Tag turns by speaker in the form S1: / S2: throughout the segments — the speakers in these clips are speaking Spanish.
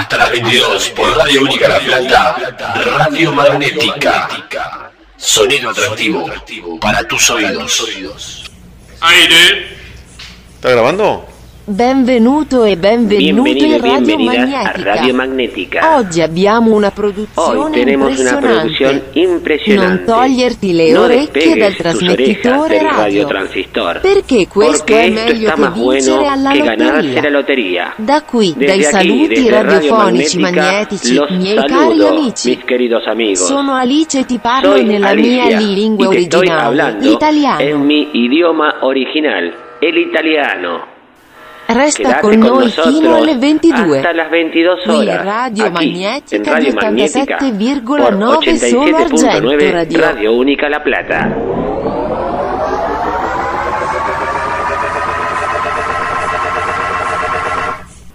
S1: Hasta las 22 por Radio Única La Plata, Radio Magnética. Sonido atractivo para tus oídos.
S2: Aire.
S3: ¿Está grabando?
S4: Benvenuto e benvenuto in Radio Magnetica.
S5: Radio Magnetica.
S4: Oggi abbiamo una produzione
S5: impressionante. Una produzione impressionante.
S4: Non toglierti le
S5: no
S4: orecchie dal trasmettitore radio.
S5: radio
S4: Perché questo
S5: Porque
S4: è meglio che vincere alla lotteria.
S5: lotteria.
S4: Da qui,
S5: desde
S4: dai saluti
S5: aquí,
S4: radiofonici magnetici, miei cari amici. Sono Alice e ti parlo
S5: Soy
S4: nella
S5: Alicia,
S4: mia lingua originale, l'italiano.
S5: In mi idioma originale, l'italiano.
S4: Resta con
S5: con
S4: noi
S5: nosotros
S4: fino alle 22.
S5: hasta las 22
S4: Qui
S5: horas.
S4: Radio
S5: aquí,
S4: Magnética
S5: en Radio
S4: di
S5: Magnética,
S4: 87,9
S5: por
S4: solo
S5: 87.9
S4: Argento Radio.
S5: Radio Única La Plata.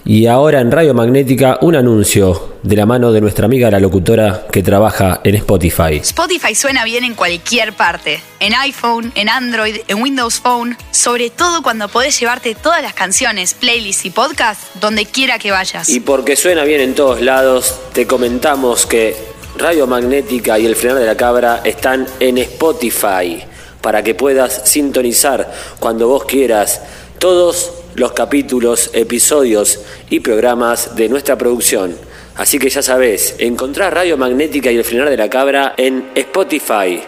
S6: Y ahora en Radio Magnética un anuncio de la mano de nuestra amiga la locutora que trabaja en Spotify.
S7: Spotify suena bien en cualquier parte, en iPhone, en Android, en Windows Phone, sobre todo cuando podés llevarte todas las canciones, playlists y podcasts donde quiera que vayas.
S6: Y porque suena bien en todos lados, te comentamos que Radio Magnética y el frenar de la cabra están en Spotify para que puedas sintonizar cuando vos quieras todos los capítulos, episodios y programas de nuestra producción. Así que ya sabés, encontrá Radio Magnética y el frenar de la cabra en Spotify,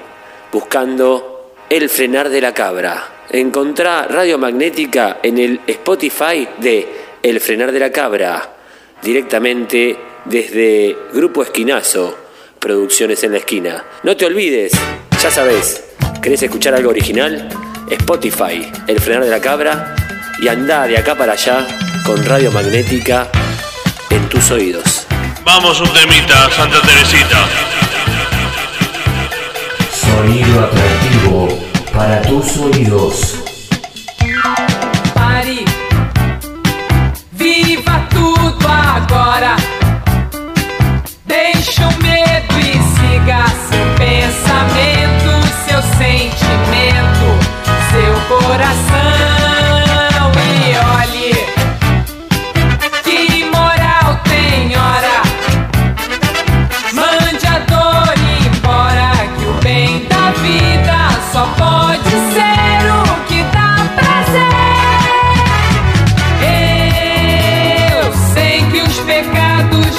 S6: buscando el frenar de la cabra. Encontrá Radio Magnética en el Spotify de El frenar de la cabra, directamente desde Grupo Esquinazo, Producciones en la Esquina. No te olvides, ya sabés, ¿querés escuchar algo original? Spotify, El frenar de la cabra, y anda de acá para allá con Radio Magnética en tus oídos.
S2: Vamos un temita, Santa Teresita.
S8: Sonido atractivo para tus oídos.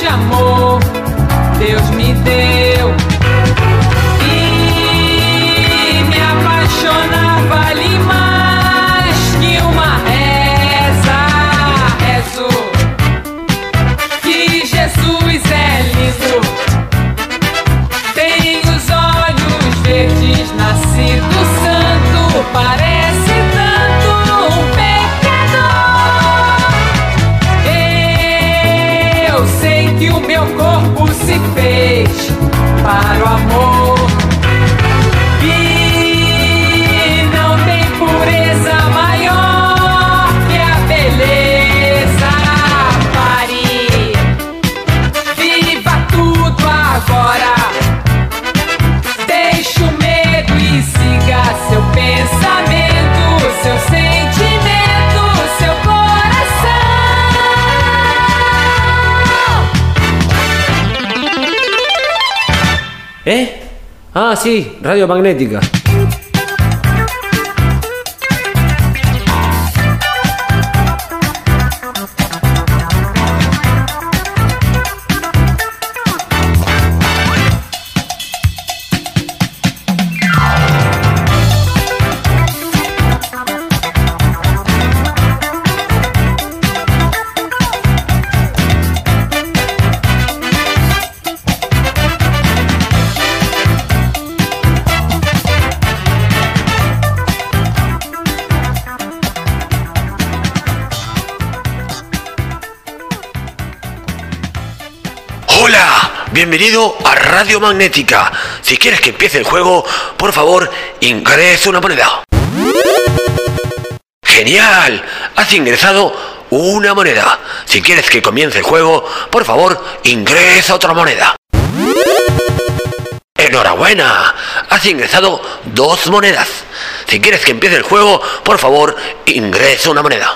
S9: Amor Deus me deu.
S6: ¿Eh? Ah, sí, Radio Magnética.
S1: Bienvenido a Radio Magnética. Si quieres que empiece el juego, por favor, ingresa una moneda. Genial, has ingresado una moneda. Si quieres que comience el juego, por favor, ingresa otra moneda. Enhorabuena, has ingresado dos monedas. Si quieres que empiece el juego, por favor, ingresa una moneda.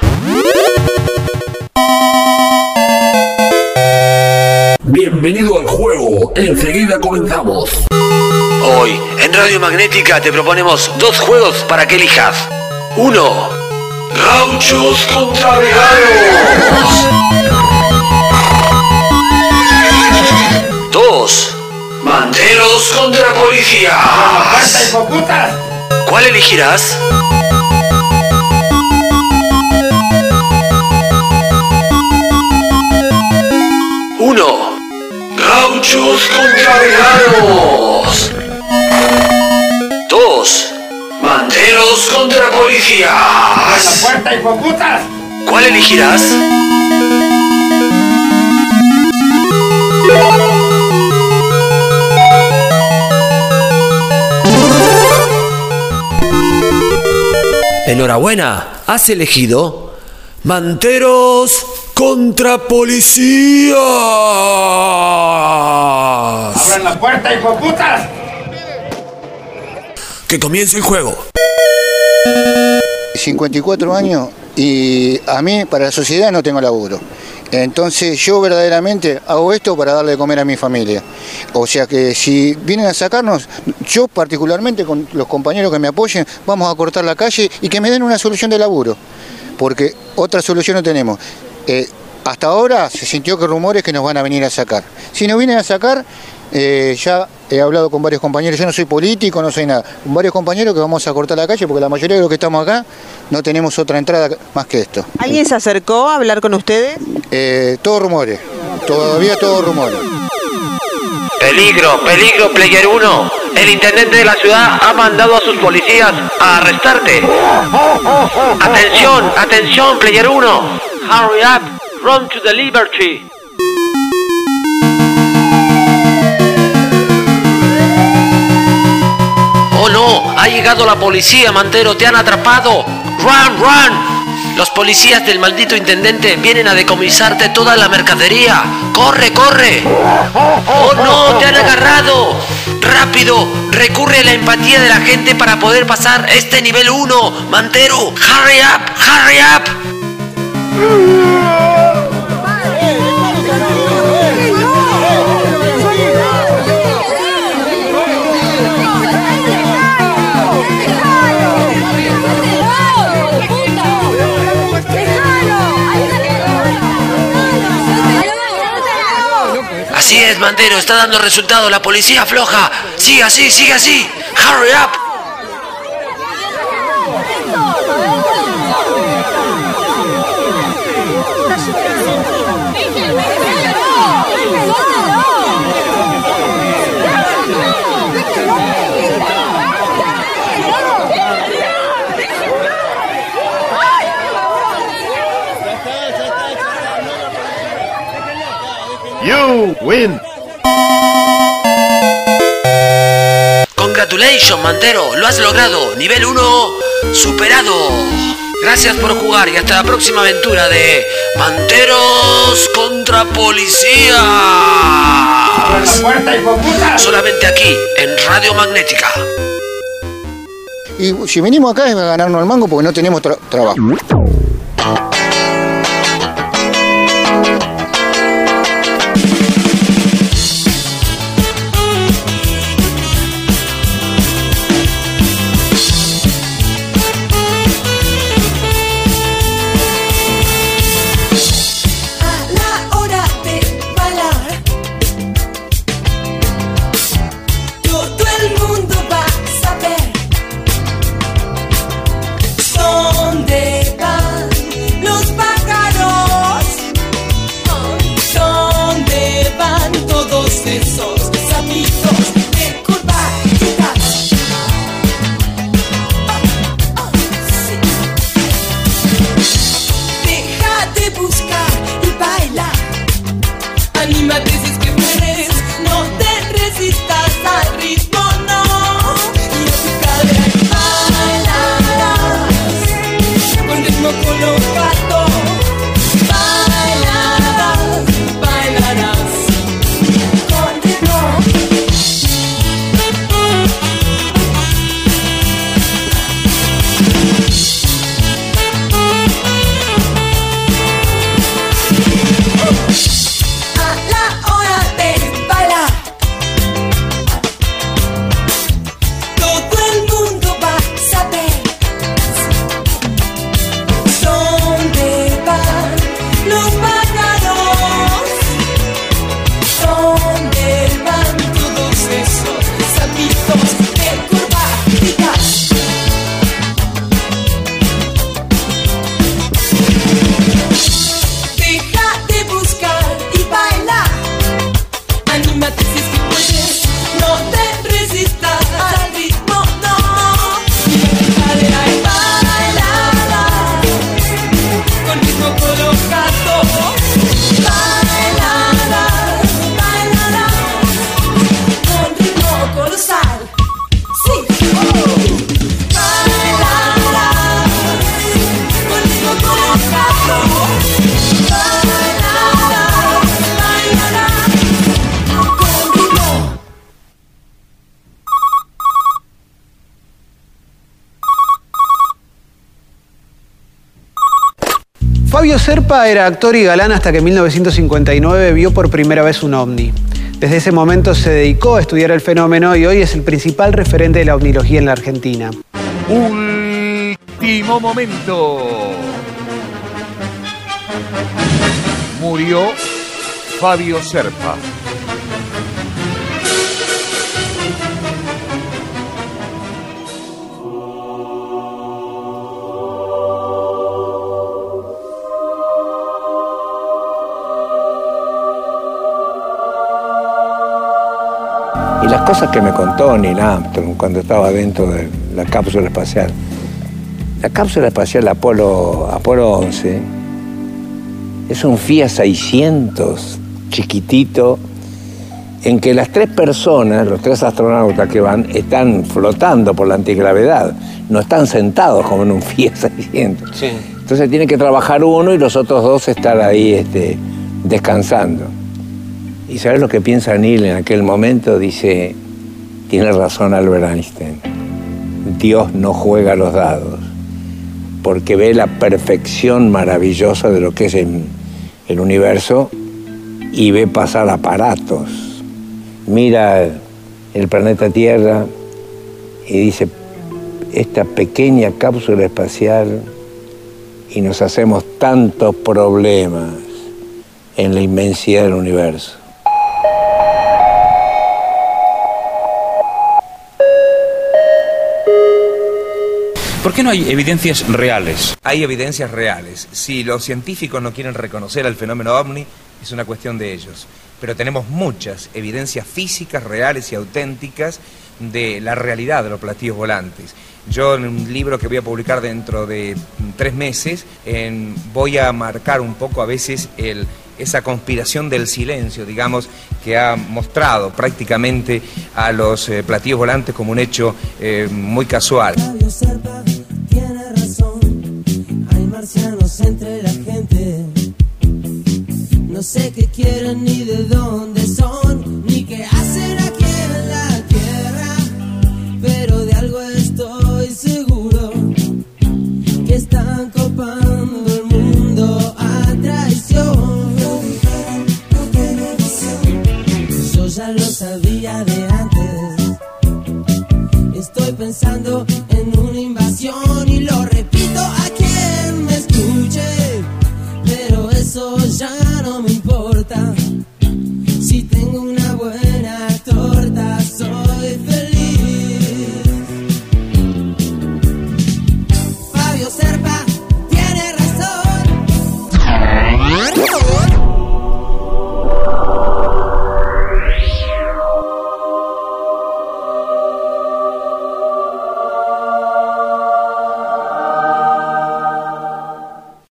S1: Bienvenido al juego. Enseguida comenzamos.
S6: Hoy, en Radio Magnética te proponemos dos juegos para que elijas. Uno,
S1: Gauchos contra veganos.
S6: dos.
S1: Manteros contra policías.
S6: ¿Cuál elegirás?
S1: Contra veganos.
S6: dos.
S1: Manteros contra policías.
S6: ¿Cuál elegirás? Enhorabuena, has elegido Manteros contra policías.
S10: ¡Abran la puerta, hijo putas!
S6: Que comience el juego.
S11: 54 años y a mí, para la sociedad, no tengo laburo. Entonces yo verdaderamente hago esto para darle de comer a mi familia. O sea que si vienen a sacarnos, yo particularmente con los compañeros que me apoyen, vamos a cortar la calle y que me den una solución de laburo. Porque otra solución no tenemos. Eh, hasta ahora se sintió que rumores que nos van a venir a sacar. Si nos vienen a sacar, eh, ya he hablado con varios compañeros, yo no soy político, no soy nada, con varios compañeros que vamos a cortar la calle porque la mayoría de los que estamos acá no tenemos otra entrada más que esto.
S12: ¿Alguien se acercó a hablar con ustedes?
S11: Eh, todo rumores, todavía todo rumores.
S6: Peligro, peligro, Player 1. El intendente de la ciudad ha mandado a sus policías a arrestarte. Atención, atención, Player 1. Hurry up, run to the liberty. Oh no, ha llegado la policía, Mantero, te han atrapado. Run, run. Los policías del maldito intendente vienen a decomisarte toda la mercadería. Corre, corre. Oh no, te han agarrado. Rápido, recurre a la empatía de la gente para poder pasar este nivel 1. Mantero, hurry up, hurry up. Mantero, está dando resultado. La policía floja. Sigue así, sigue así. Hurry up.
S3: You win.
S6: Mantero, lo has logrado. Nivel 1 superado. Gracias por jugar y hasta la próxima aventura de Manteros contra Policías. Solamente aquí, en Radio Magnética.
S11: Y si venimos acá es a ganarnos el mango porque no tenemos tra- trabajo.
S13: Fabio Serpa era actor y galán hasta que en 1959 vio por primera vez un ovni. Desde ese momento se dedicó a estudiar el fenómeno y hoy es el principal referente de la ovnilogía en la Argentina.
S14: Último momento. Murió Fabio Serpa.
S15: Las cosas que me contó Neil Armstrong cuando estaba dentro de la cápsula espacial. La cápsula espacial Apolo, Apolo 11 es un Fiat 600 chiquitito en que las tres personas, los tres astronautas que van, están flotando por la antigravedad, no están sentados como en un Fiat 600. Entonces tiene que trabajar uno y los otros dos estar ahí este, descansando. ¿Y sabes lo que piensa Neil en aquel momento? Dice, tiene razón Albert Einstein, Dios no juega los dados, porque ve la perfección maravillosa de lo que es el, universo y ve pasar aparatos. Mira el planeta Tierra y dice, esta pequeña cápsula espacial y nos hacemos tantos problemas en la inmensidad del universo.
S16: ¿Por qué no hay evidencias reales?
S17: Hay evidencias reales. Si los científicos no quieren reconocer el fenómeno ovni, es una cuestión de ellos. Pero tenemos muchas evidencias físicas, reales y auténticas de la realidad de los platillos volantes. Yo en un libro que voy a publicar dentro de tres meses voy a marcar un poco a veces el- esa conspiración del silencio, digamos, que ha mostrado prácticamente a los eh, platillos volantes como un hecho eh, muy casual.
S9: Hay marcianos entre la gente. No sé qué quieren ni de dónde son,